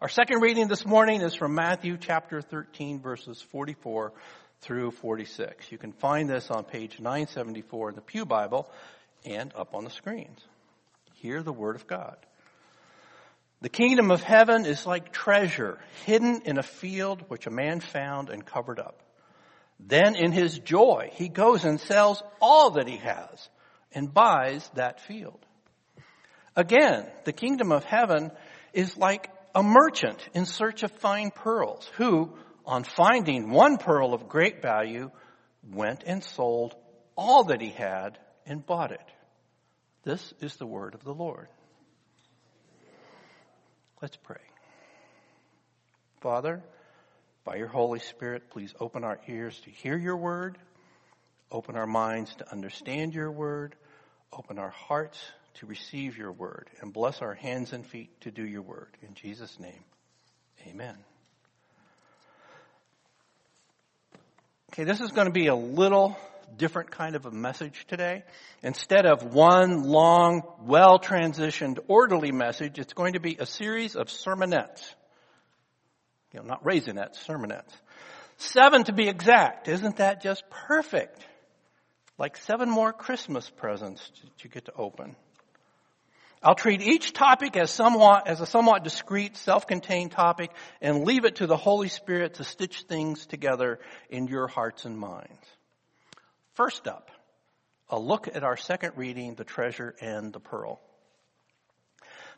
Our second reading this morning is from Matthew chapter 13 verses 44 through 46. You can find this on page 974 in the Pew Bible and up on the screens. Hear the word of God. The kingdom of heaven is like treasure hidden in a field which a man found and covered up. Then in his joy, he goes and sells all that he has and buys that field. Again, the kingdom of heaven is like a merchant in search of fine pearls who, on finding one pearl of great value, went and sold all that he had and bought it. This is the word of the Lord. Let's pray. Father, by your Holy Spirit, please open our ears to hear your word, open our minds to understand your word, open our hearts to receive your word and bless our hands and feet to do your word. In Jesus' name, amen. Okay, this is going to be a little different kind of a message today. Instead of one long, well transitioned, orderly message, it's going to be a series of sermonettes. You know, not raisinets, sermonettes. Seven to be exact. Isn't that just perfect? Like seven more Christmas presents that you get to open. I'll treat each topic as somewhat, as a somewhat discrete, self-contained topic and leave it to the Holy Spirit to stitch things together in your hearts and minds. First up, a look at our second reading, the treasure and the pearl.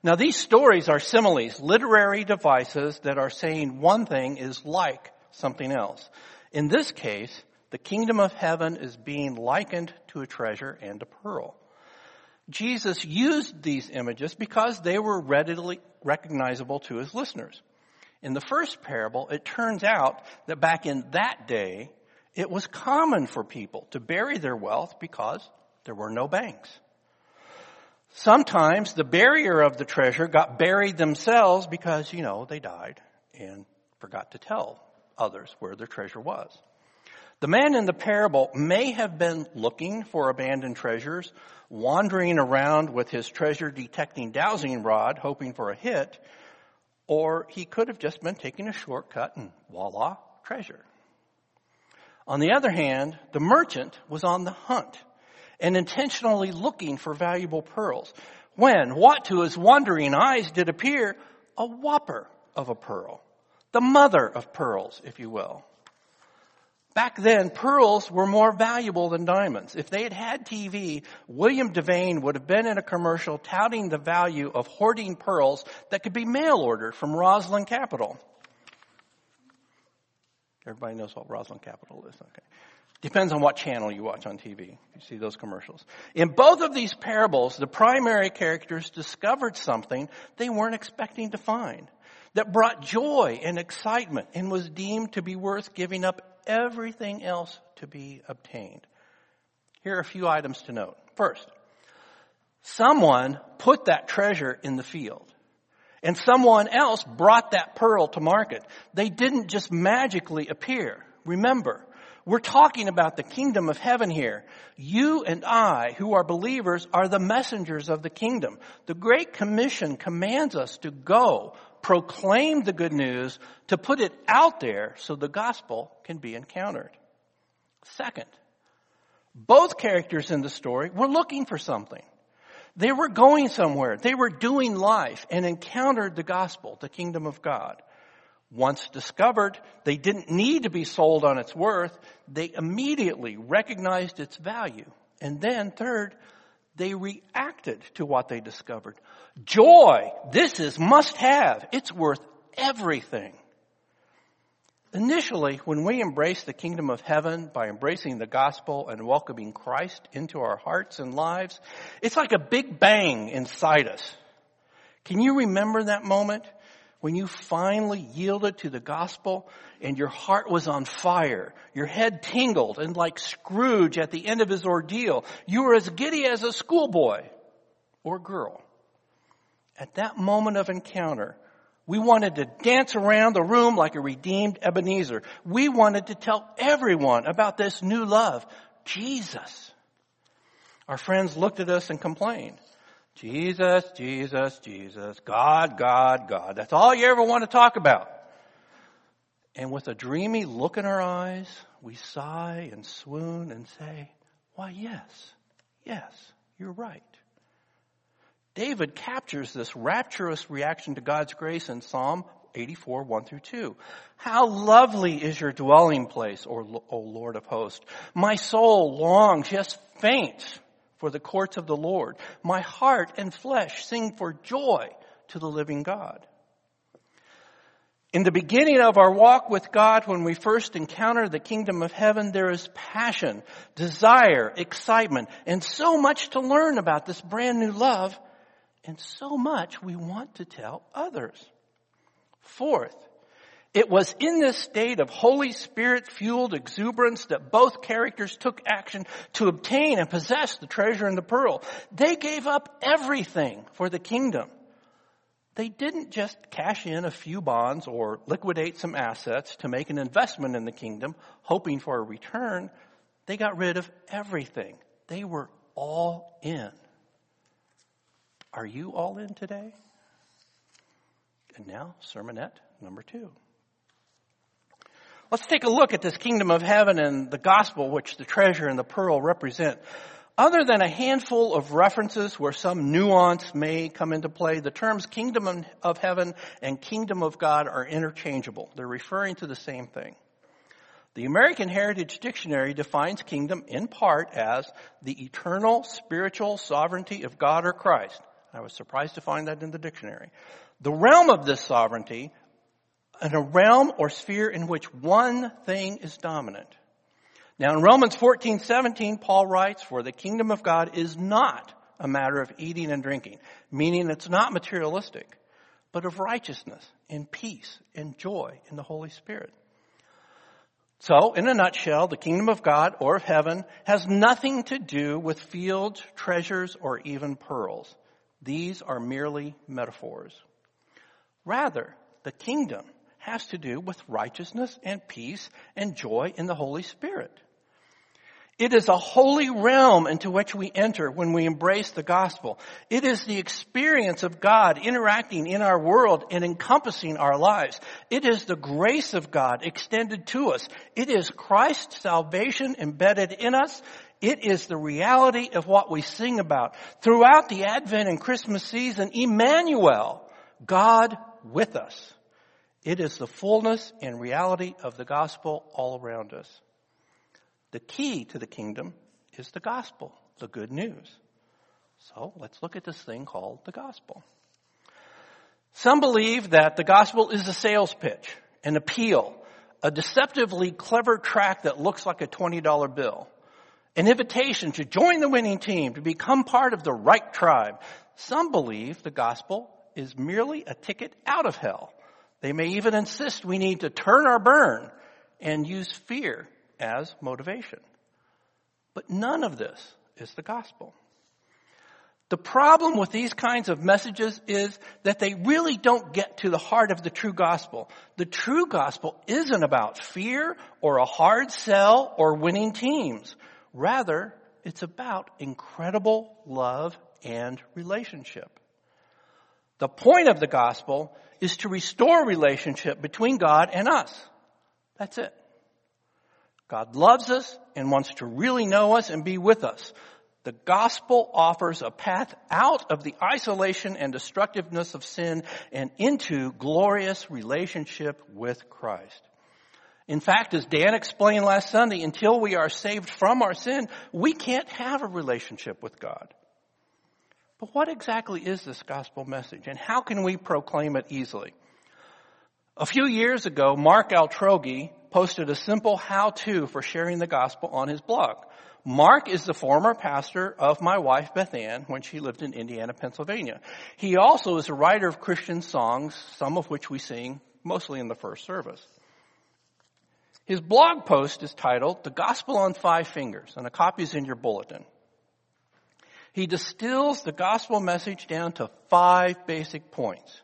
Now these stories are similes, literary devices that are saying one thing is like something else. In this case, the kingdom of heaven is being likened to a treasure and a pearl. Jesus used these images because they were readily recognizable to his listeners. In the first parable, it turns out that back in that day, it was common for people to bury their wealth because there were no banks. Sometimes the barrier of the treasure got buried themselves because, you know, they died and forgot to tell others where their treasure was. The man in the parable may have been looking for abandoned treasures, wandering around with his treasure detecting dowsing rod, hoping for a hit, or he could have just been taking a shortcut and voila, treasure. On the other hand, the merchant was on the hunt and intentionally looking for valuable pearls when what to his wondering eyes did appear a whopper of a pearl, the mother of pearls, if you will. Back then, pearls were more valuable than diamonds. If they had had TV, William Devane would have been in a commercial touting the value of hoarding pearls that could be mail ordered from Rosland Capital. Everybody knows what Rosland Capital is, okay. Depends on what channel you watch on TV. You see those commercials. In both of these parables, the primary characters discovered something they weren't expecting to find that brought joy and excitement and was deemed to be worth giving up everything else to be obtained. Here are a few items to note. First, someone put that treasure in the field. And someone else brought that pearl to market. They didn't just magically appear. Remember, we're talking about the kingdom of heaven here. You and I, who are believers, are the messengers of the kingdom. The Great Commission commands us to go, proclaim the good news, to put it out there so the gospel can be encountered. Second, both characters in the story were looking for something. They were going somewhere. They were doing life and encountered the gospel, the kingdom of God. Once discovered, they didn't need to be sold on its worth. They immediately recognized its value. And then third, they reacted to what they discovered. Joy. This is must have. It's worth everything. Initially, when we embrace the kingdom of heaven by embracing the gospel and welcoming Christ into our hearts and lives, it's like a big bang inside us. Can you remember that moment when you finally yielded to the gospel and your heart was on fire? Your head tingled and like Scrooge at the end of his ordeal, you were as giddy as a schoolboy or girl. At that moment of encounter, we wanted to dance around the room like a redeemed Ebenezer. We wanted to tell everyone about this new love, Jesus. Our friends looked at us and complained. Jesus, Jesus, Jesus, God, God, God. That's all you ever want to talk about. And with a dreamy look in our eyes, we sigh and swoon and say, Why, yes, yes, you're right. David captures this rapturous reaction to God's grace in Psalm 84, 1 through 2. How lovely is your dwelling place, O Lord of hosts. My soul longs, yes, faints for the courts of the Lord. My heart and flesh sing for joy to the living God. In the beginning of our walk with God, when we first encounter the kingdom of heaven, there is passion, desire, excitement, and so much to learn about this brand new love, and so much we want to tell others. Fourth, it was in this state of Holy Spirit fueled exuberance that both characters took action to obtain and possess the treasure and the pearl. They gave up everything for the kingdom. They didn't just cash in a few bonds or liquidate some assets to make an investment in the kingdom, hoping for a return. They got rid of everything. They were all in. Are you all in today? And now, sermonette number two. Let's take a look at this kingdom of heaven and the gospel which the treasure and the pearl represent. Other than a handful of references where some nuance may come into play, the terms kingdom of heaven and kingdom of God are interchangeable. They're referring to the same thing. The American Heritage Dictionary defines kingdom in part as the eternal spiritual sovereignty of God or Christ. I was surprised to find that in the dictionary. The realm of this sovereignty in a realm or sphere in which one thing is dominant. Now in Romans 14, 17, Paul writes, for the kingdom of God is not a matter of eating and drinking, meaning it's not materialistic, but of righteousness and peace and joy in the Holy Spirit. So, in a nutshell, the kingdom of God or of heaven has nothing to do with fields, treasures, or even pearls. These are merely metaphors. Rather, the kingdom has to do with righteousness and peace and joy in the Holy Spirit. It is a holy realm into which we enter when we embrace the gospel. It is the experience of God interacting in our world and encompassing our lives. It is the grace of God extended to us. It is Christ's salvation embedded in us. It is the reality of what we sing about. Throughout the Advent and Christmas season, Emmanuel, God with us. It is the fullness and reality of the gospel all around us. The key to the kingdom is the gospel, the good news. So let's look at this thing called the gospel. Some believe that the gospel is a sales pitch, an appeal, a deceptively clever track that looks like a $20 bill, an invitation to join the winning team, to become part of the right tribe. Some believe the gospel is merely a ticket out of hell, they may even insist we need to turn our burn and use fear as motivation. But none of this is the gospel. The problem with these kinds of messages is that they really don't get to the heart of the true gospel. The true gospel isn't about fear or a hard sell or winning teams. Rather, it's about incredible love and relationship. The point of the gospel is to restore relationship between God and us. That's it. God loves us and wants to really know us and be with us. The gospel offers a path out of the isolation and destructiveness of sin and into glorious relationship with Christ. In fact, as Dan explained last Sunday, until we are saved from our sin, we can't have a relationship with God. But what exactly is this gospel message and how can we proclaim it easily? A few years ago, Mark Altrogge posted a simple how-to for sharing the gospel on his blog. Mark is the former pastor of my wife Beth Ann when she lived in Indiana, Pennsylvania. He also is a writer of Christian songs, some of which we sing mostly in the first service. His blog post is titled The Gospel on Five Fingers, and a copy is in your bulletin. He distills the gospel message down to five basic points.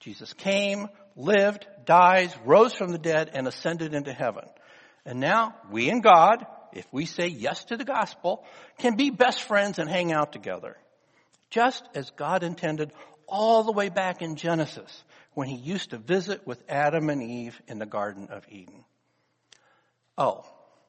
Jesus came, lived, dies, rose from the dead, and ascended into heaven. And now we and God, if we say yes to the gospel, can be best friends and hang out together. Just as God intended all the way back in Genesis when he used to visit with Adam and Eve in the Garden of Eden. Oh,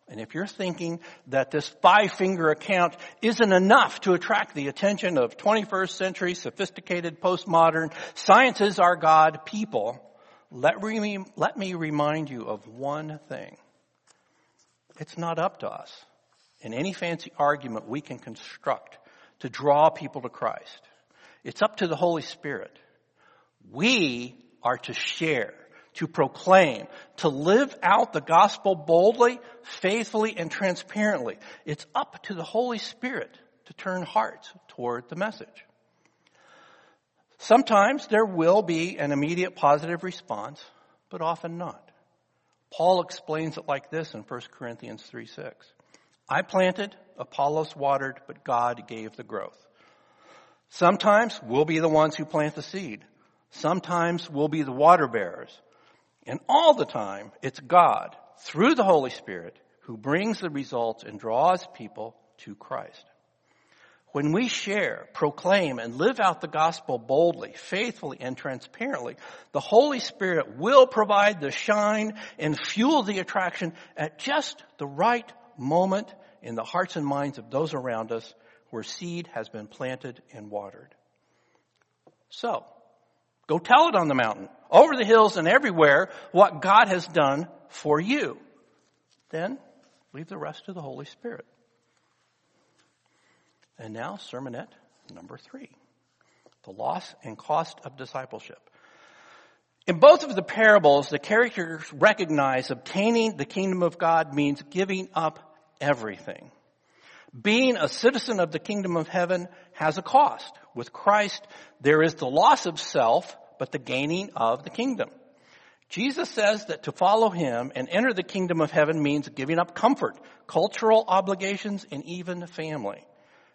and if you're thinking that this five finger account isn't enough to attract the attention of 21st century sophisticated postmodern science are God people, let me, let me remind you of one thing. It's not up to us in any fancy argument we can construct to draw people to Christ. It's up to the Holy Spirit. We are to share to proclaim, to live out the gospel boldly, faithfully, and transparently. It's up to the Holy Spirit to turn hearts toward the message. Sometimes there will be an immediate positive response, but often not. Paul explains it like this in 1 Corinthians 3 6. I planted, Apollos watered, but God gave the growth. Sometimes we'll be the ones who plant the seed. Sometimes we'll be the water bearers. And all the time, it's God, through the Holy Spirit, who brings the results and draws people to Christ. When we share, proclaim, and live out the gospel boldly, faithfully, and transparently, the Holy Spirit will provide the shine and fuel the attraction at just the right moment in the hearts and minds of those around us where seed has been planted and watered. So, Go tell it on the mountain, over the hills and everywhere what God has done for you. Then leave the rest to the Holy Spirit. And now, sermonette number three. The loss and cost of discipleship. In both of the parables, the characters recognize obtaining the kingdom of God means giving up everything. Being a citizen of the kingdom of heaven has a cost. With Christ, there is the loss of self, but the gaining of the kingdom. Jesus says that to follow him and enter the kingdom of heaven means giving up comfort, cultural obligations, and even family.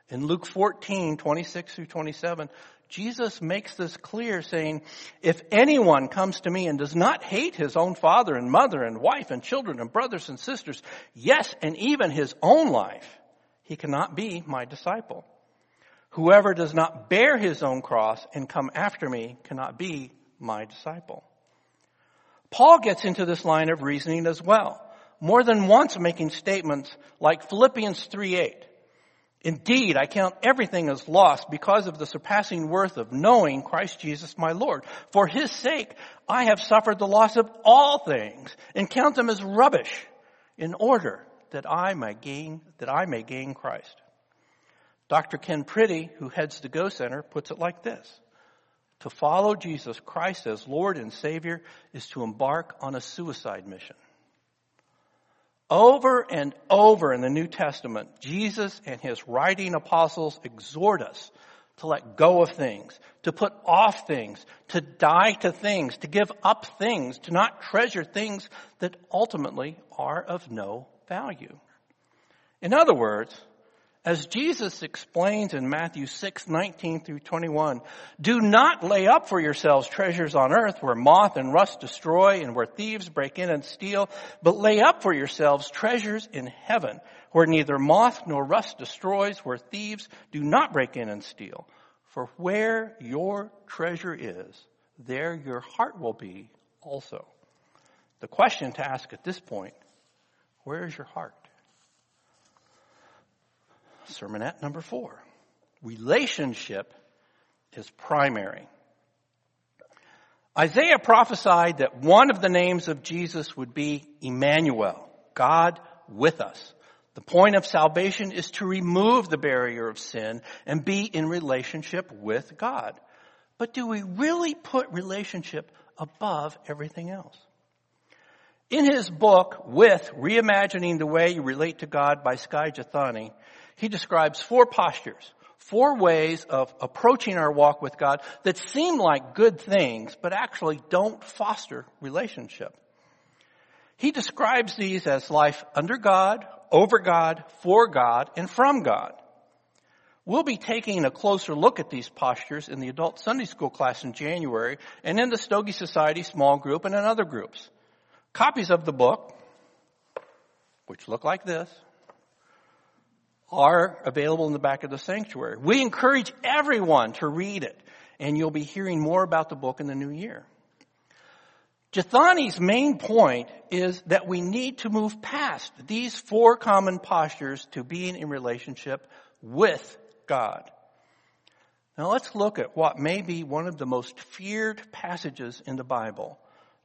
In Luke 14, 26 through 27, Jesus makes this clear saying, if anyone comes to me and does not hate his own father and mother and wife and children and brothers and sisters, yes, and even his own life, he cannot be my disciple. Whoever does not bear his own cross and come after me cannot be my disciple. Paul gets into this line of reasoning as well, more than once making statements like Philippians 3:8. Indeed, I count everything as lost because of the surpassing worth of knowing Christ Jesus my Lord. For his sake, I have suffered the loss of all things and count them as rubbish in order that I may gain, that I may gain Christ. Dr. Ken Priddy, who heads the Go Center, puts it like this. To follow Jesus Christ as Lord and Savior is to embark on a suicide mission. Over and over in the New Testament, Jesus and his writing apostles exhort us to let go of things, to put off things, to die to things, to give up things, to not treasure things that ultimately are of no value. In other words, as Jesus explains in Matthew 6, 19 through 21, do not lay up for yourselves treasures on earth where moth and rust destroy and where thieves break in and steal, but lay up for yourselves treasures in heaven where neither moth nor rust destroys, where thieves do not break in and steal. For where your treasure is, there your heart will be also. The question to ask at this point, where is your heart? Sermonette number four. Relationship is primary. Isaiah prophesied that one of the names of Jesus would be Emmanuel, God with us. The point of salvation is to remove the barrier of sin and be in relationship with God. But do we really put relationship above everything else? In his book, With Reimagining the Way You Relate to God by Skye Jethani, he describes four postures, four ways of approaching our walk with God that seem like good things, but actually don't foster relationship. He describes these as life under God, over God, for God, and from God. We'll be taking a closer look at these postures in the adult Sunday school class in January and in the Stogie Society small group and in other groups. Copies of the book, which look like this, are available in the back of the sanctuary. We encourage everyone to read it, and you'll be hearing more about the book in the new year. Jethani's main point is that we need to move past these four common postures to being in relationship with God. Now let's look at what may be one of the most feared passages in the Bible.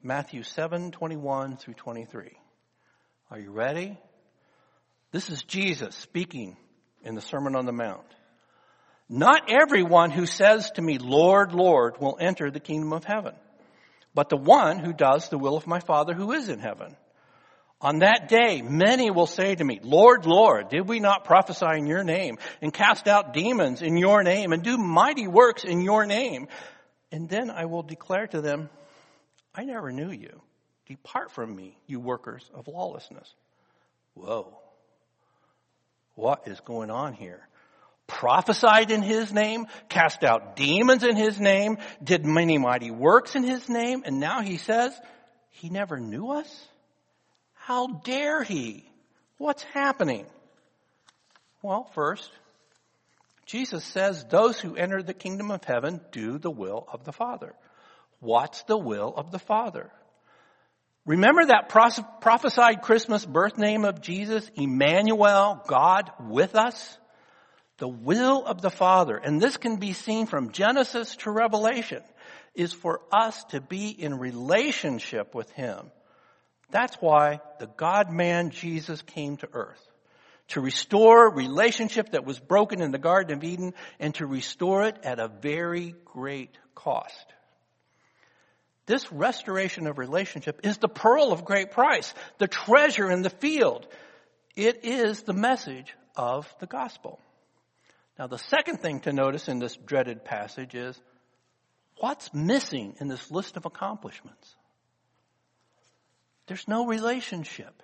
Matthew 7, 21 through 23. Are you ready? This is Jesus speaking in the Sermon on the Mount. Not everyone who says to me, Lord, Lord, will enter the kingdom of heaven, but the one who does the will of my Father who is in heaven. On that day, many will say to me, Lord, Lord, did we not prophesy in your name and cast out demons in your name and do mighty works in your name? And then I will declare to them, I never knew you. Depart from me, you workers of lawlessness. Whoa. What is going on here? Prophesied in his name, cast out demons in his name, did many mighty works in his name, and now he says, he never knew us? How dare he? What's happening? Well, first, Jesus says those who enter the kingdom of heaven do the will of the Father. What's the will of the Father? Remember that prophesied Christmas birth name of Jesus, Emmanuel, God with us? The will of the Father, and this can be seen from Genesis to Revelation, is for us to be in relationship with Him. That's why the God-man Jesus came to earth. To restore relationship that was broken in the Garden of Eden and to restore it at a very great cost. This restoration of relationship is the pearl of great price, the treasure in the field. It is the message of the gospel. Now the second thing to notice in this dreaded passage is what's missing in this list of accomplishments? There's no relationship.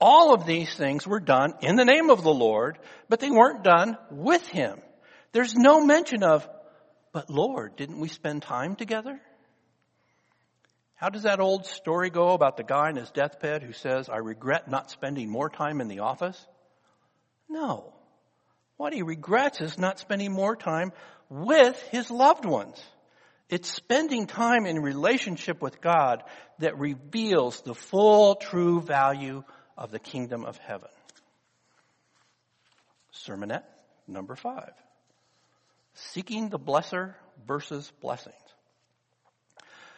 All of these things were done in the name of the Lord, but they weren't done with Him. There's no mention of, but Lord, didn't we spend time together? How does that old story go about the guy in his deathbed who says, I regret not spending more time in the office? No. What he regrets is not spending more time with his loved ones. It's spending time in relationship with God that reveals the full true value of the kingdom of heaven. Sermonette number five. Seeking the blesser versus blessings.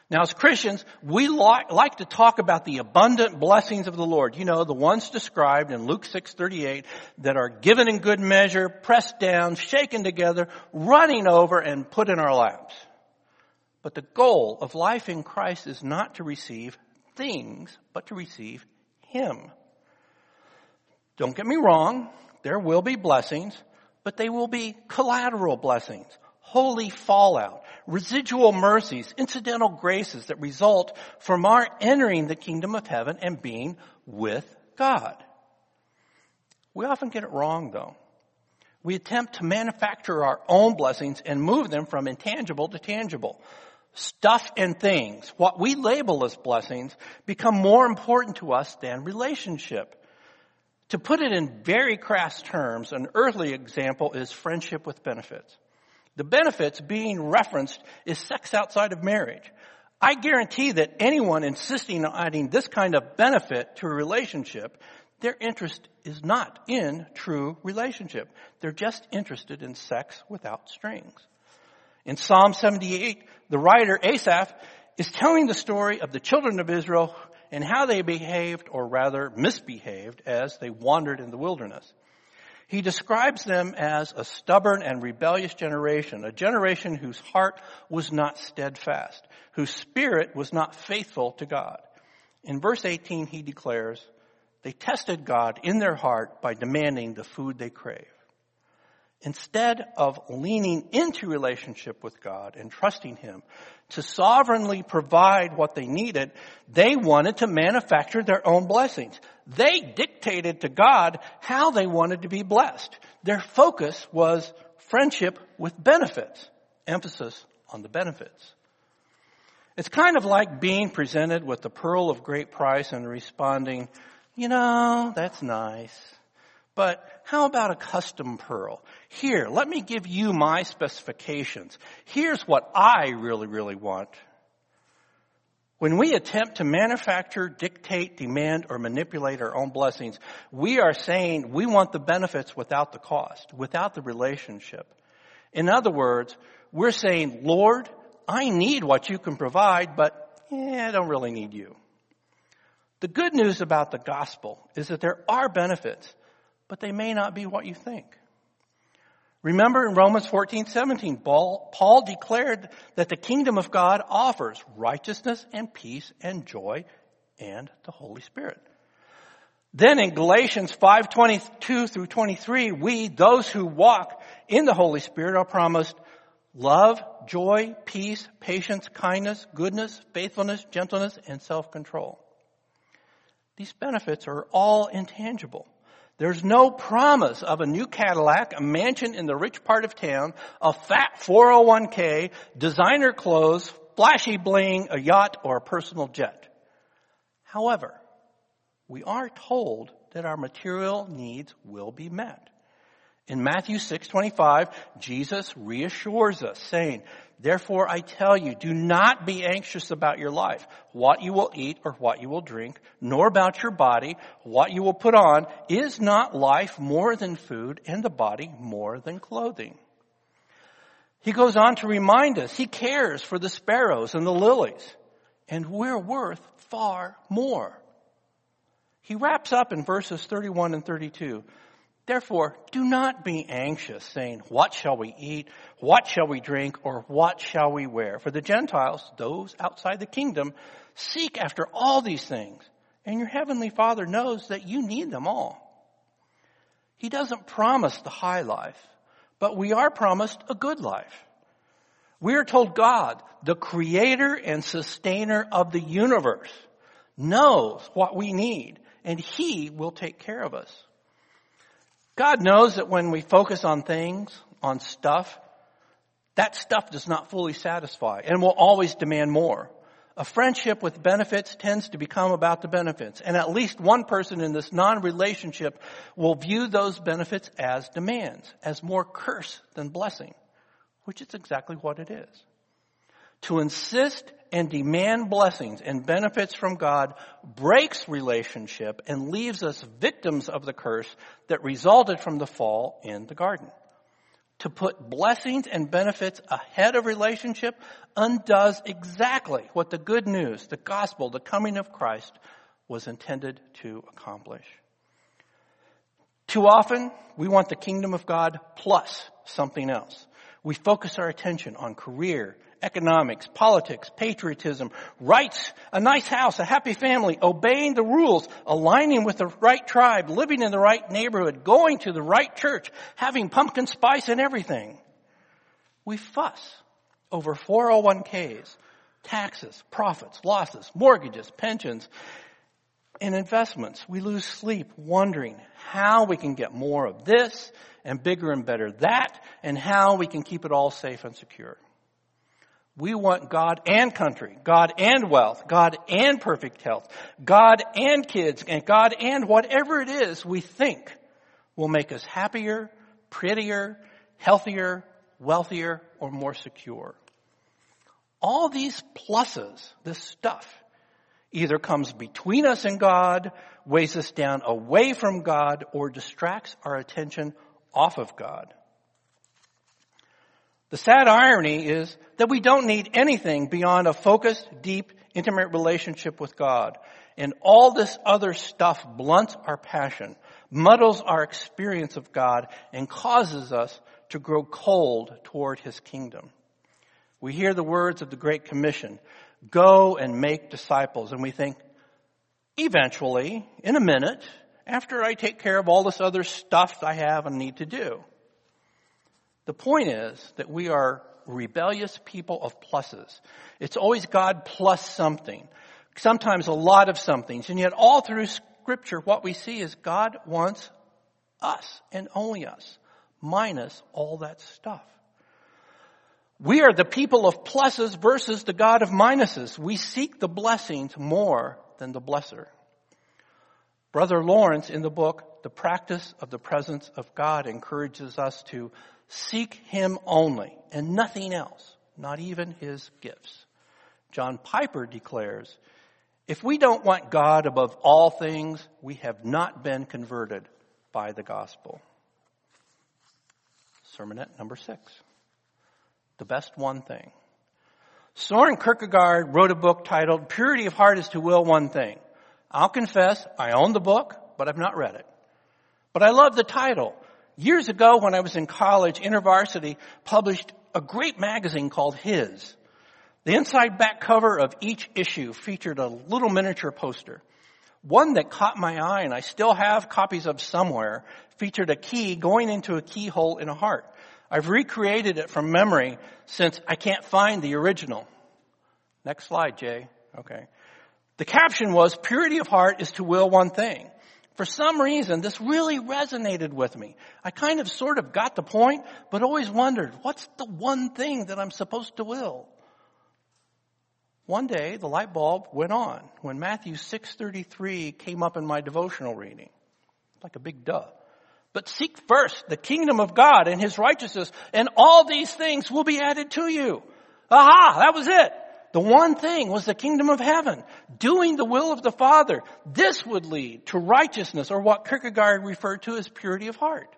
Now as Christians, we like to talk about the abundant blessings of the Lord. You know, the ones described in Luke 6:38 that are given in good measure, pressed down, shaken together, running over and put in our laps. But the goal of life in Christ is not to receive things, but to receive Him. Don't get me wrong, there will be blessings, but they will be collateral blessings holy fallout, residual mercies, incidental graces that result from our entering the kingdom of heaven and being with God. We often get it wrong though. We attempt to manufacture our own blessings and move them from intangible to tangible. Stuff and things, what we label as blessings, become more important to us than relationship. To put it in very crass terms, an earthly example is friendship with benefits. The benefits being referenced is sex outside of marriage. I guarantee that anyone insisting on adding this kind of benefit to a relationship, their interest is not in true relationship. They're just interested in sex without strings. In Psalm 78, the writer Asaph is telling the story of the children of Israel and how they behaved, or rather misbehaved, as they wandered in the wilderness. He describes them as a stubborn and rebellious generation, a generation whose heart was not steadfast, whose spirit was not faithful to God. In verse 18, he declares, they tested God in their heart by demanding the food they crave. Instead of leaning into relationship with God and trusting Him to sovereignly provide what they needed, they wanted to manufacture their own blessings. They dictated to God how they wanted to be blessed. Their focus was friendship with benefits, emphasis on the benefits. It's kind of like being presented with the pearl of great price and responding, you know, that's nice, But how about a custom pearl? Here, let me give you my specifications. Here's what I really, really want. When we attempt to manufacture, dictate, demand, or manipulate our own blessings, we are saying we want the benefits without the cost, without the relationship. In other words, we're saying, Lord, I need what you can provide, but eh, I don't really need you. The good news about the gospel is that there are benefits, but they may not be what you think. Remember in Romans 14, 17, Paul, Paul declared that the kingdom of God offers righteousness and peace and joy and the Holy Spirit. Then in Galatians 5, 22 through 23, we, those who walk in the Holy Spirit, are promised love, joy, peace, patience, kindness, goodness, faithfulness, gentleness, and self-control. These benefits are all intangible. There's no promise of a new Cadillac, a mansion in the rich part of town, a fat 401k, designer clothes, flashy bling, a yacht, or a personal jet. However, we are told that our material needs will be met. In Matthew 6:25, Jesus reassures us saying, Therefore I tell you, do not be anxious about your life, what you will eat or what you will drink, nor about your body, what you will put on. Is not life more than food and the body more than clothing? He goes on to remind us, he cares for the sparrows and the lilies, and we're worth far more. He wraps up in verses 31 and 32. Therefore, do not be anxious, saying, What shall we eat? What shall we drink? Or what shall we wear? For the Gentiles, those outside the kingdom, seek after all these things. And your heavenly Father knows that you need them all. He doesn't promise the high life, but we are promised a good life. We are told God, the creator and sustainer of the universe, knows what we need, and He will take care of us. God knows that when we focus on things, on stuff, that stuff does not fully satisfy and will always demand more. A friendship with benefits tends to become about the benefits, and at least one person in this non-relationship will view those benefits as demands, as more curse than blessing, which is exactly what it is. To insist and demand blessings and benefits from God breaks relationship and leaves us victims of the curse that resulted from the fall in the garden. To put blessings and benefits ahead of relationship undoes exactly what the good news, the gospel, the coming of Christ was intended to accomplish. Too often, we want the kingdom of God plus something else. We focus our attention on career economics, politics, patriotism, rights, a nice house, a happy family, obeying the rules, aligning with the right tribe, living in the right neighborhood, going to the right church, having pumpkin spice and everything. We fuss over 401ks, taxes, profits, losses, mortgages, pensions, and investments. We lose sleep wondering how we can get more of this and bigger and better that and how we can keep it all safe and secure. We want God and country, God and wealth, God and perfect health, God and kids, and God and whatever it is we think will make us happier, prettier, healthier, wealthier, or more secure. All these pluses, this stuff, either comes between us and God, weighs us down away from God, or distracts our attention off of God. The sad irony is that we don't need anything beyond a focused, deep, intimate relationship with God. And all this other stuff blunts our passion, muddles our experience of God, and causes us to grow cold toward His kingdom. We hear the words of the Great Commission, go and make disciples, and we think, eventually, in a minute, after I take care of all this other stuff I have and need to do. The point is that we are rebellious people of pluses. It's always God plus something. Sometimes a lot of somethings. And yet all through scripture, what we see is God wants us and only us, minus all that stuff. We are the people of pluses versus the God of minuses. We seek the blessings more than the blesser. Brother Lawrence in the book, The Practice of the Presence of God encourages us to seek Him only and nothing else, not even His gifts. John Piper declares, if we don't want God above all things, we have not been converted by the gospel. Sermonette number six. The best one thing. Soren Kierkegaard wrote a book titled Purity of Heart is to Will One Thing. I'll confess, I own the book, but I've not read it. But I love the title. Years ago when I was in college, InterVarsity published a great magazine called His. The inside back cover of each issue featured a little miniature poster. One that caught my eye and I still have copies of somewhere featured a key going into a keyhole in a heart. I've recreated it from memory since I can't find the original. Next slide, Jay. Okay. The caption was, purity of heart is to will one thing. For some reason, this really resonated with me. I kind of sort of got the point, but always wondered, what's the one thing that I'm supposed to will? One day, the light bulb went on when Matthew 6.33 came up in my devotional reading. Like a big duh. But seek first the kingdom of God and His righteousness, and all these things will be added to you. Aha! That was it. The one thing was the kingdom of heaven, doing the will of the Father. This would lead to righteousness, or what Kierkegaard referred to as purity of heart.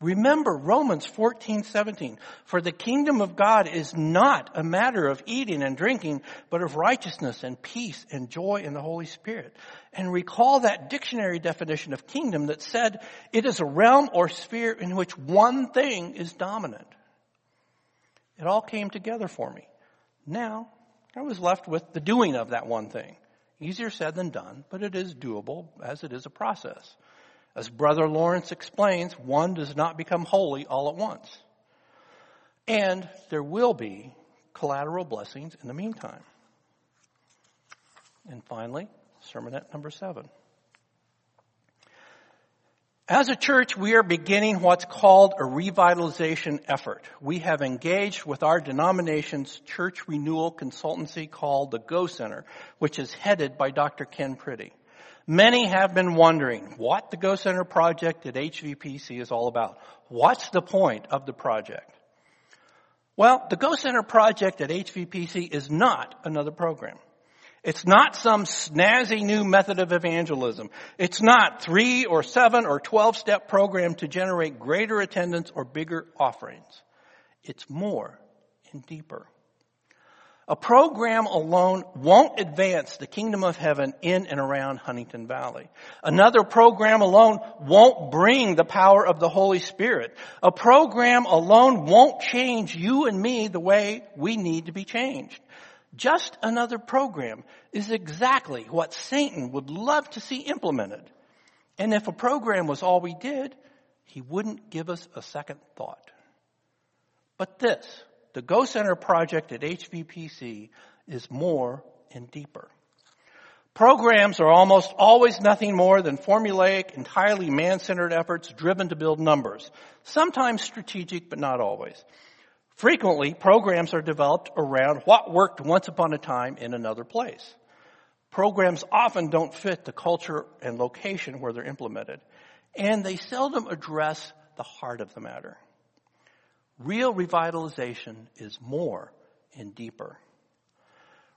Remember Romans 14, 17. For the kingdom of God is not a matter of eating and drinking, but of righteousness and peace and joy in the Holy Spirit. And recall that dictionary definition of kingdom that said it is a realm or sphere in which one thing is dominant. It all came together for me. Now, I was left with the doing of that one thing. Easier said than done, but it is doable as it is a process. As Brother Lawrence explains, one does not become holy all at once. And there will be collateral blessings in the meantime. And finally, sermonette number seven. As a church, we are beginning what's called a revitalization effort. We have engaged with our denomination's church renewal consultancy called the Go Center, which is headed by Dr. Ken Priddy. Many have been wondering what the Go Center project at HVPC is all about. What's the point of the project? Well, the Go Center project at HVPC is not another program. It's not some snazzy new method of evangelism. It's not three or seven or twelve step program to generate greater attendance or bigger offerings. It's more and deeper. A program alone won't advance the kingdom of heaven in and around Huntingdon Valley. Another program alone won't bring the power of the Holy Spirit. A program alone won't change you and me the way we need to be changed. Just another program is exactly what Satan would love to see implemented. And if a program was all we did, he wouldn't give us a second thought. But this, the Go Center project at HVPC is more and deeper. Programs are almost always nothing more than formulaic, entirely man-centered efforts driven to build numbers. Sometimes strategic, but not always. Frequently, programs are developed around what worked once upon a time in another place. Programs often don't fit the culture and location where they're implemented, and they seldom address the heart of the matter. Real revitalization is more and deeper.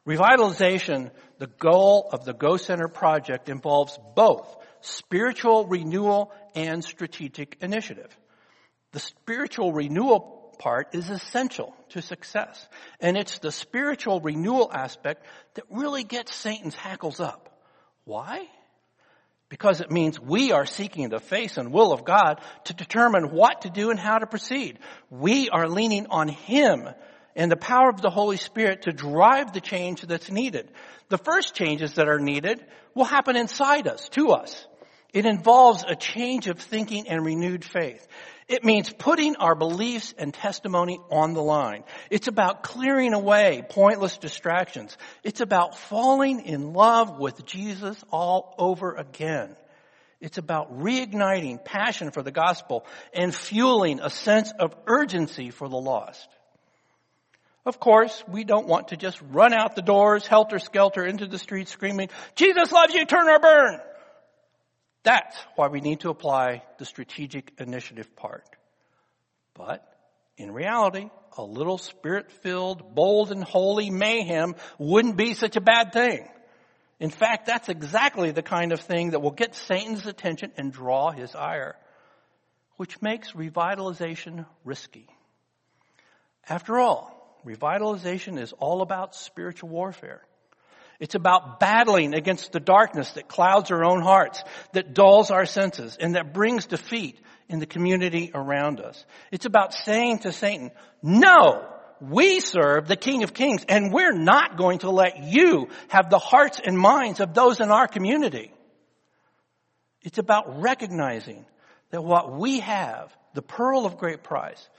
Revitalization, the goal of the Go Center project involves both spiritual renewal and strategic initiative. The spiritual renewal part is essential to success. And it's the spiritual renewal aspect that really gets Satan's hackles up. Why? because it means we are seeking the face and will of God to determine what to do and how to proceed. We are leaning on Him and the power of the Holy Spirit to drive the change that's needed. The first changes that are needed will happen inside us, to us. It involves a change of thinking and renewed faith. It means putting our beliefs and testimony on the line. It's about clearing away pointless distractions. It's about falling in love with Jesus all over again. It's about reigniting passion for the gospel and fueling a sense of urgency for the lost. Of course, we don't want to just run out the doors, helter skelter into the streets screaming, Jesus loves you, turn or burn. That's why we need to apply the strategic initiative part. But in reality, a little spirit filled, bold and holy mayhem wouldn't be such a bad thing. In fact, that's exactly the kind of thing that will get Satan's attention and draw his ire, which makes revitalization risky. After all, revitalization is all about spiritual warfare. It's about battling against the darkness that clouds our own hearts, that dulls our senses, and that brings defeat in the community around us. It's about saying to Satan, no, we serve the King of Kings and we're not going to let you have the hearts and minds of those in our community. It's about recognizing that what we have, the pearl of great price,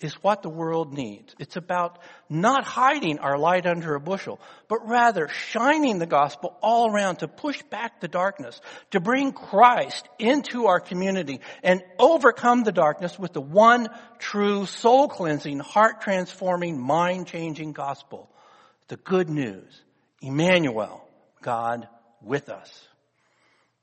is what the world needs. It's about not hiding our light under a bushel, but rather shining the gospel all around to push back the darkness, to bring Christ into our community and overcome the darkness with the one true soul cleansing, heart transforming, mind changing gospel. The good news. Emmanuel, God with us.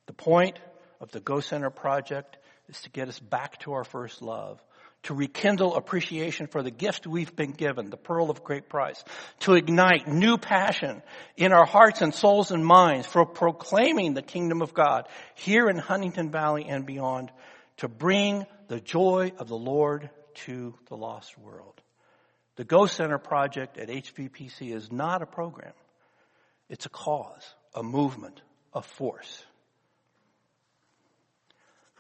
The point of the Go Center project is to get us back to our first love to rekindle appreciation for the gift we've been given, the pearl of great price, to ignite new passion in our hearts and souls and minds for proclaiming the kingdom of God here in Huntingdon Valley and beyond, to bring the joy of the Lord to the lost world. The Go Center project at HVPC is not a program. It's a cause, a movement, a force.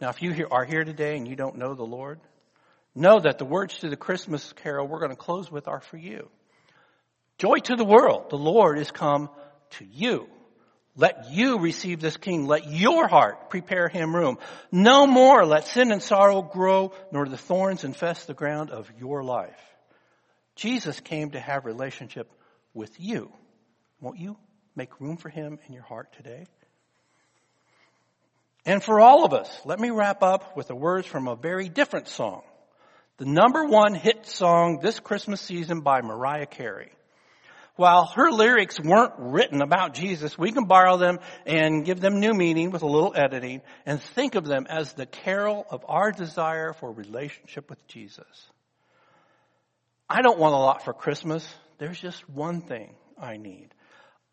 Now, if you are here today and you don't know the Lord, Know that the words to the Christmas carol we're going to close with are for you. Joy to the world. The Lord is come to you. Let you receive this king. Let your heart prepare him room. No more let sin and sorrow grow, nor the thorns infest the ground of your life. Jesus came to have relationship with you. Won't you make room for him in your heart today? And for all of us, let me wrap up with the words from a very different song the number one hit song this Christmas season by Mariah Carey. While her lyrics weren't written about Jesus, we can borrow them and give them new meaning with a little editing and think of them as the carol of our desire for relationship with Jesus. I don't want a lot for Christmas. There's just one thing I need.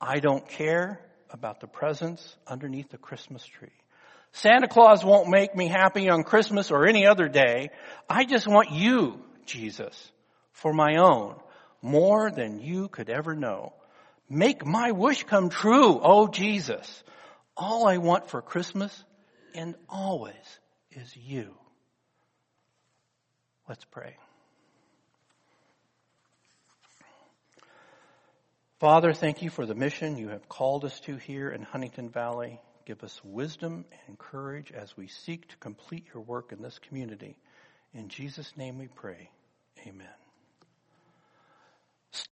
I don't care about the presents underneath the Christmas tree. Santa Claus won't make me happy on Christmas or any other day. I just want you, Jesus, for my own, more than you could ever know. Make my wish come true, oh Jesus. All I want for Christmas and always is you. Let's pray. Father, thank you for the mission you have called us to here in Huntingdon Valley. Give us wisdom and courage as we seek to complete your work in this community. In Jesus' name we pray. Amen.